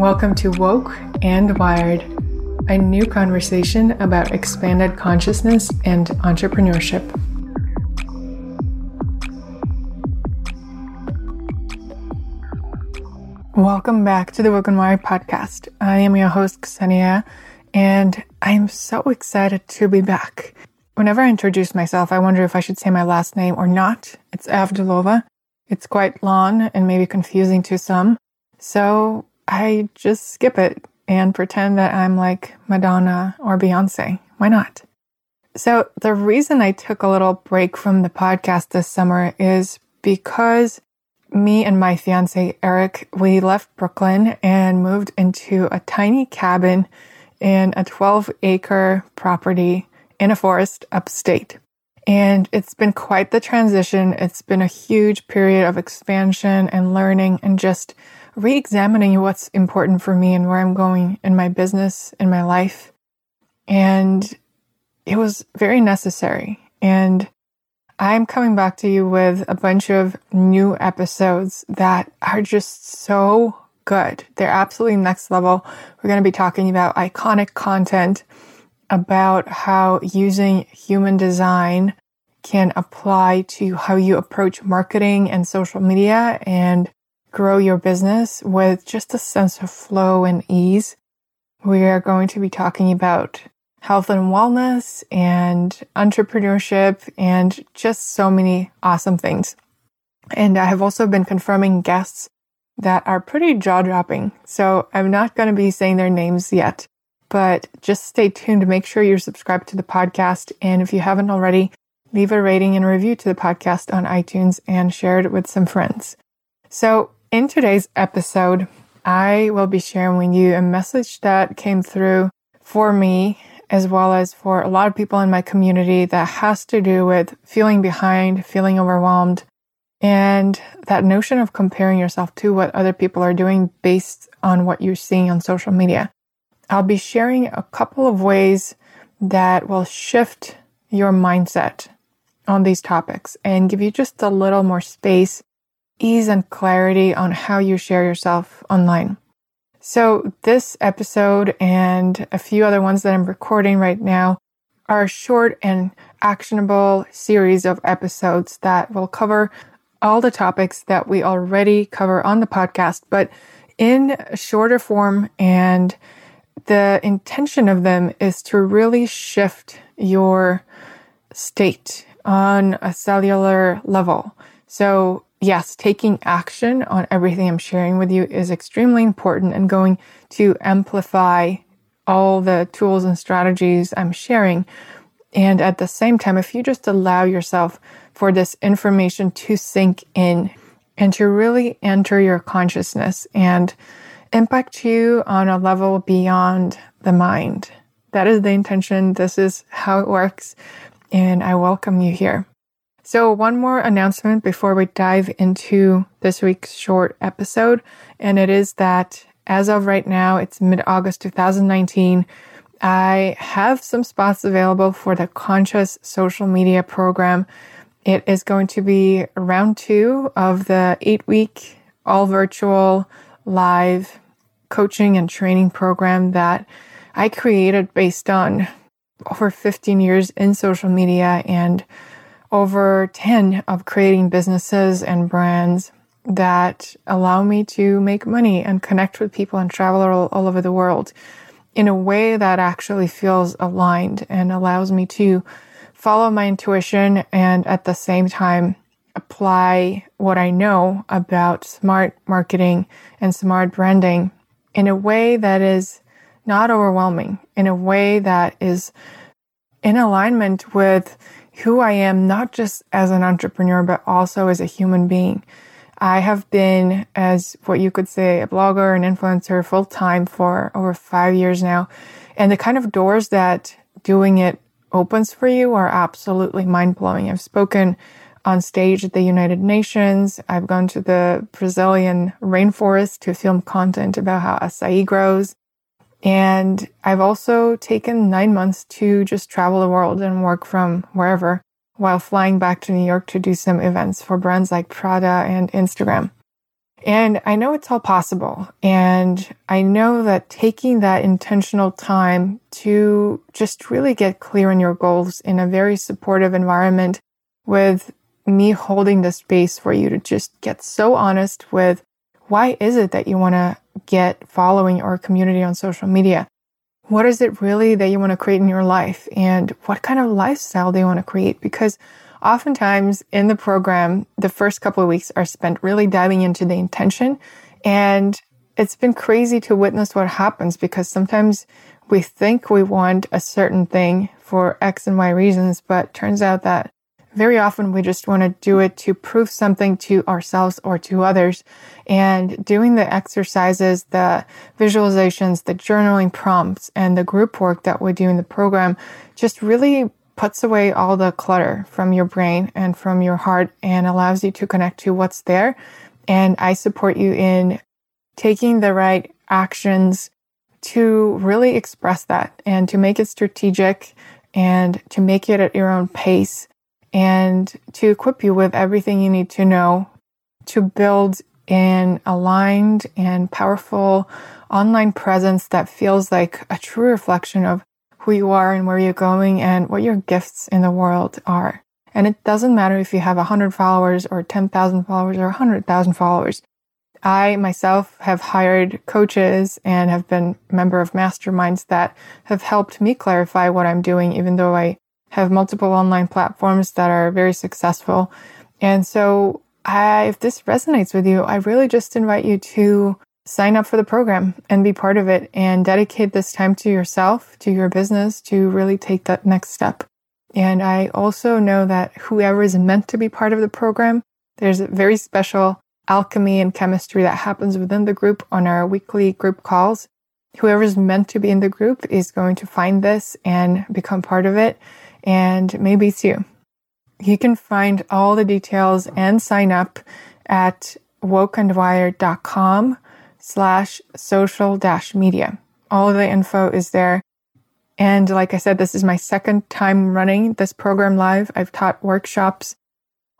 Welcome to Woke and Wired, a new conversation about expanded consciousness and entrepreneurship. Welcome back to the Woke and Wired podcast. I am your host, Ksenia, and I am so excited to be back. Whenever I introduce myself, I wonder if I should say my last name or not. It's Avdulova. It's quite long and maybe confusing to some. So I just skip it and pretend that I'm like Madonna or Beyonce. Why not? So, the reason I took a little break from the podcast this summer is because me and my fiance Eric, we left Brooklyn and moved into a tiny cabin in a 12 acre property in a forest upstate. And it's been quite the transition. It's been a huge period of expansion and learning and just re examining what's important for me and where I'm going in my business, in my life. And it was very necessary. And I'm coming back to you with a bunch of new episodes that are just so good. They're absolutely next level. We're going to be talking about iconic content, about how using human design can apply to how you approach marketing and social media and grow your business with just a sense of flow and ease. We are going to be talking about health and wellness and entrepreneurship and just so many awesome things. And I have also been confirming guests that are pretty jaw dropping. So I'm not going to be saying their names yet, but just stay tuned make sure you're subscribed to the podcast. And if you haven't already, leave a rating and review to the podcast on iTunes and share it with some friends. So in today's episode, I will be sharing with you a message that came through for me as well as for a lot of people in my community that has to do with feeling behind, feeling overwhelmed, and that notion of comparing yourself to what other people are doing based on what you're seeing on social media. I'll be sharing a couple of ways that will shift your mindset on these topics and give you just a little more space ease and clarity on how you share yourself online. So, this episode and a few other ones that I'm recording right now are a short and actionable series of episodes that will cover all the topics that we already cover on the podcast, but in shorter form. And the intention of them is to really shift your state on a cellular level. So, yes, taking action on everything I'm sharing with you is extremely important and going to amplify all the tools and strategies I'm sharing. And at the same time, if you just allow yourself for this information to sink in and to really enter your consciousness and impact you on a level beyond the mind. That is the intention. This is how it works. And I welcome you here. So, one more announcement before we dive into this week's short episode, and it is that as of right now, it's mid August 2019. I have some spots available for the Conscious Social Media Program. It is going to be round two of the eight week, all virtual, live coaching and training program that I created based on over 15 years in social media and over 10 of creating businesses and brands that allow me to make money and connect with people and travel all, all over the world in a way that actually feels aligned and allows me to follow my intuition and at the same time apply what I know about smart marketing and smart branding in a way that is not overwhelming, in a way that is in alignment with who I am, not just as an entrepreneur, but also as a human being. I have been, as what you could say, a blogger and influencer full time for over five years now. And the kind of doors that doing it opens for you are absolutely mind blowing. I've spoken on stage at the United Nations. I've gone to the Brazilian rainforest to film content about how acai grows. And I've also taken nine months to just travel the world and work from wherever while flying back to New York to do some events for brands like Prada and Instagram. And I know it's all possible. And I know that taking that intentional time to just really get clear on your goals in a very supportive environment with me holding the space for you to just get so honest with why is it that you want to get following or community on social media? What is it really that you want to create in your life? And what kind of lifestyle do you want to create? Because oftentimes in the program, the first couple of weeks are spent really diving into the intention. And it's been crazy to witness what happens because sometimes we think we want a certain thing for X and Y reasons, but turns out that very often we just want to do it to prove something to ourselves or to others. And doing the exercises, the visualizations, the journaling prompts, and the group work that we do in the program just really puts away all the clutter from your brain and from your heart and allows you to connect to what's there. And I support you in taking the right actions to really express that and to make it strategic and to make it at your own pace and to equip you with everything you need to know to build an aligned and powerful online presence that feels like a true reflection of who you are and where you're going and what your gifts in the world are. And it doesn't matter if you have 100 followers or 10,000 followers or 100,000 followers. I myself have hired coaches and have been member of masterminds that have helped me clarify what I'm doing, even though I have multiple online platforms that are very successful. And so I, if this resonates with you, I really just invite you to sign up for the program and be part of it and dedicate this time to yourself, to your business, to really take that next step. And I also know that whoever is meant to be part of the program, there's a very special alchemy and chemistry that happens within the group on our weekly group calls. Whoever is meant to be in the group is going to find this and become part of it. And maybe it's you. You can find all the details and sign up at wokeandwired.com slash social dash media. All the info is there. And like I said, this is my second time running this program live. I've taught workshops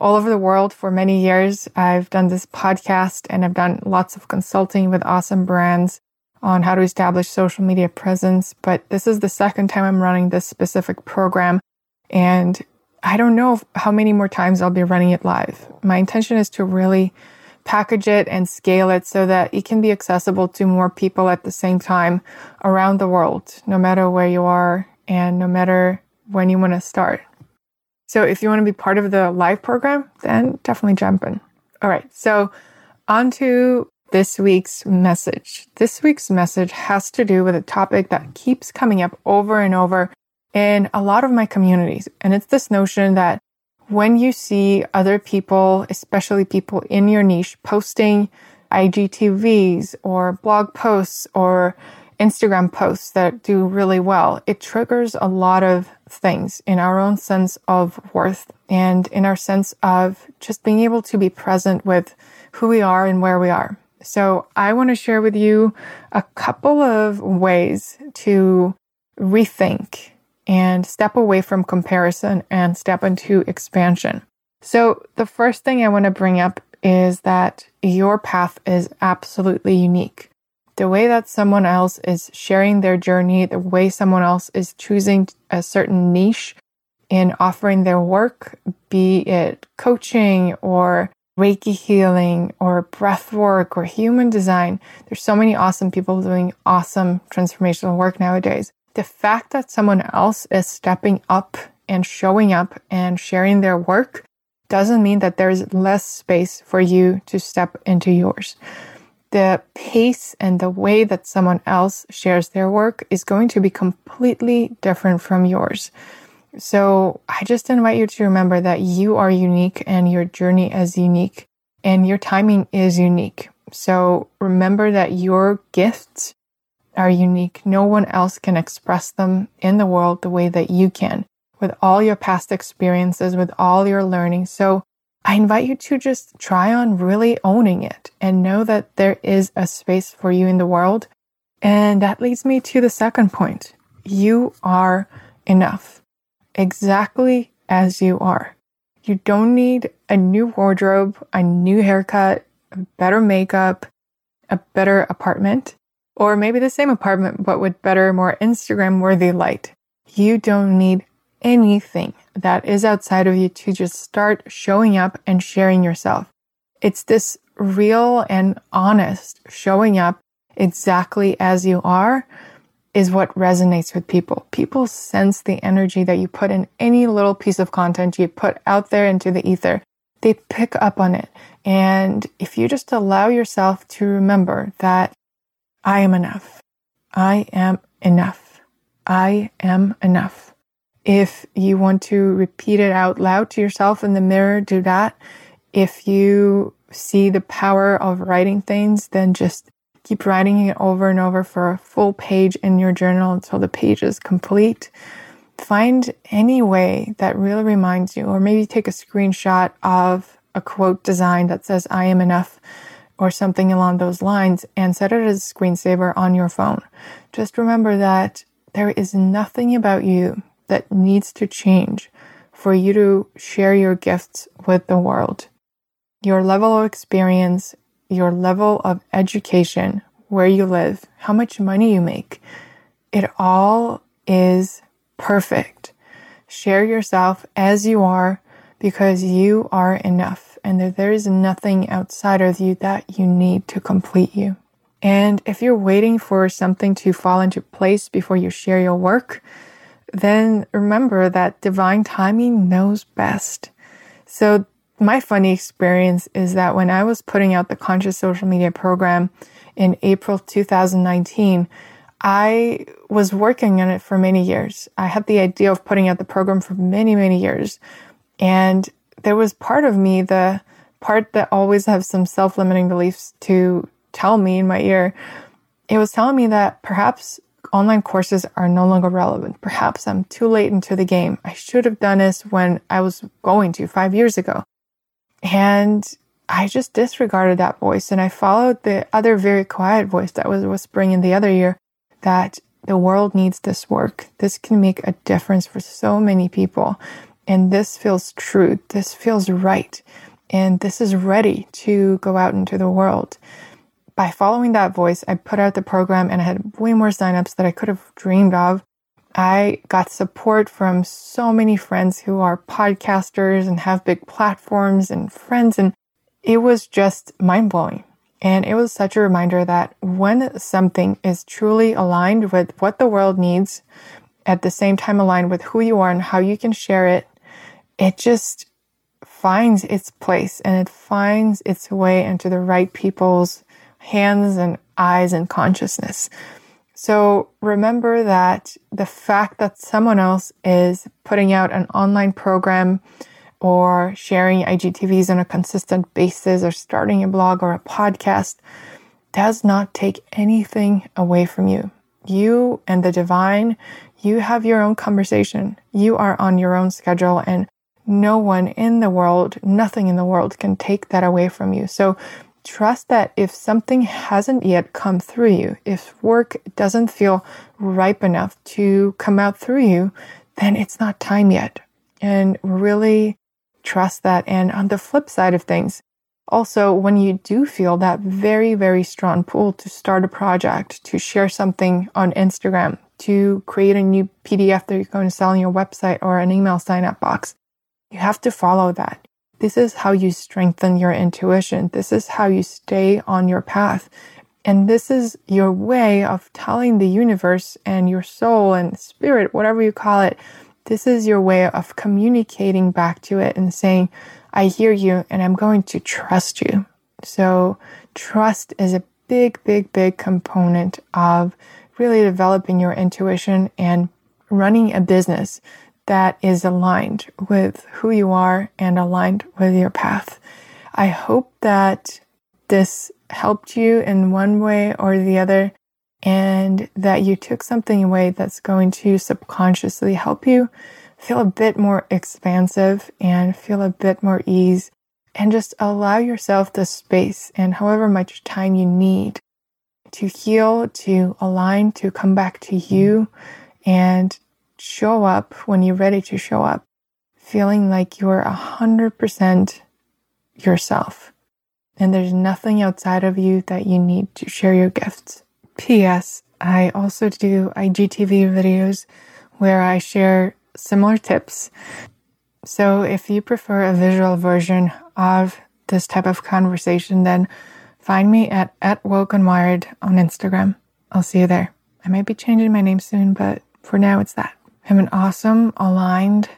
all over the world for many years. I've done this podcast and I've done lots of consulting with awesome brands on how to establish social media presence. But this is the second time I'm running this specific program. And I don't know how many more times I'll be running it live. My intention is to really package it and scale it so that it can be accessible to more people at the same time around the world, no matter where you are and no matter when you want to start. So if you want to be part of the live program, then definitely jump in. All right. So on to this week's message. This week's message has to do with a topic that keeps coming up over and over in a lot of my communities. And it's this notion that when you see other people, especially people in your niche, posting IGTVs or blog posts or Instagram posts that do really well, it triggers a lot of things in our own sense of worth and in our sense of just being able to be present with who we are and where we are. So I want to share with you a couple of ways to rethink and step away from comparison and step into expansion. So, the first thing I want to bring up is that your path is absolutely unique. The way that someone else is sharing their journey, the way someone else is choosing a certain niche in offering their work, be it coaching or Reiki healing or breath work or human design. There's so many awesome people doing awesome transformational work nowadays the fact that someone else is stepping up and showing up and sharing their work doesn't mean that there's less space for you to step into yours. The pace and the way that someone else shares their work is going to be completely different from yours. So I just invite you to remember that you are unique and your journey is unique and your timing is unique. So remember that your gifts are unique. No one else can express them in the world the way that you can with all your past experiences, with all your learning. So I invite you to just try on really owning it and know that there is a space for you in the world. And that leads me to the second point. You are enough exactly as you are. You don't need a new wardrobe, a new haircut, better makeup, a better apartment, or maybe the same apartment, but with better, more Instagram worthy light. You don't need anything that is outside of you to just start showing up and sharing yourself. It's this real and honest showing up exactly as you are is what resonates with people. People sense the energy that you put in any little piece of content you put out there into the ether. They pick up on it. And if you just allow yourself to remember that I am enough, I am enough, I am enough. If you want to repeat it out loud to yourself in the mirror, do that. If you see the power of writing things, then just Keep writing it over and over for a full page in your journal until the page is complete. Find any way that really reminds you, or maybe take a screenshot of a quote design that says, I am enough, or something along those lines, and set it as a screensaver on your phone. Just remember that there is nothing about you that needs to change for you to share your gifts with the world. Your level of experience your level of education, where you live, how much money you make. It all is perfect. Share yourself as you are because you are enough and that there is nothing outside of you that you need to complete you. And if you're waiting for something to fall into place before you share your work, then remember that divine timing knows best. So my funny experience is that when I was putting out the conscious social media program in April 2019, I was working on it for many years. I had the idea of putting out the program for many, many years. And there was part of me, the part that always have some self limiting beliefs to tell me in my ear, it was telling me that perhaps online courses are no longer relevant. Perhaps I'm too late into the game. I should have done this when I was going to five years ago. And I just disregarded that voice and I followed the other very quiet voice that was whispering in the other ear that the world needs this work. This can make a difference for so many people. And this feels true. This feels right. And this is ready to go out into the world. By following that voice, I put out the program and I had way more signups that I could have dreamed of. I got support from so many friends who are podcasters and have big platforms and friends. And it was just mind blowing. And it was such a reminder that when something is truly aligned with what the world needs, at the same time aligned with who you are and how you can share it, it just finds its place and it finds its way into the right people's hands and eyes and consciousness. So remember that the fact that someone else is putting out an online program or sharing IGTVs on a consistent basis or starting a blog or a podcast does not take anything away from you. You and the divine, you have your own conversation. You are on your own schedule and no one in the world, nothing in the world can take that away from you. So trust that if something hasn't yet come through you, if work doesn't feel ripe enough to come out through you, then it's not time yet. And really trust that. And on the flip side of things, also, when you do feel that very, very strong pull to start a project, to share something on Instagram, to create a new PDF that you're going to sell on your website or an email sign up box, you have to follow that. This is how you strengthen your intuition. This is how you stay on your path. And this is your way of telling the universe and your soul and spirit, whatever you call it, this is your way of communicating back to it and saying, I hear you and I'm going to trust you. So trust is a big, big, big component of really developing your intuition and running a business that is aligned with who you are and aligned with your path. I hope that this helped you in one way or the other and that you took something away that's going to subconsciously help you feel a bit more expansive and feel a bit more ease and just allow yourself the space and however much time you need to heal, to align, to come back to you and show up when you're ready to show up, feeling like you're a hundred percent yourself. and there's nothing outside of you that you need to share your gifts. P.S. I also do IGTV videos where I share similar tips. So if you prefer a visual version of this type of conversation, then find me at, at Woke and Wired on Instagram. I'll see you there. I might be changing my name soon, but for now it's that. Have an awesome, aligned,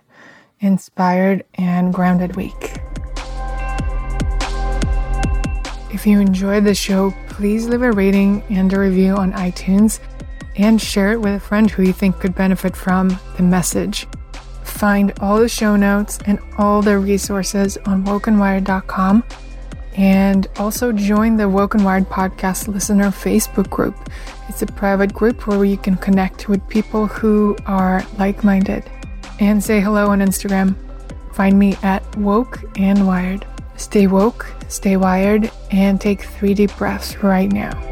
inspired, and grounded week. If you enjoyed the show, please leave a rating and a review on iTunes and share it with a friend who you think could benefit from the message. Find all the show notes and all the resources on wokeandwired.com and also join the Woke and Wired podcast listener Facebook group. It's a private group where you can connect with people who are like minded. And say hello on Instagram. Find me at Woke and Wired. Stay woke, stay wired, and take three deep breaths right now.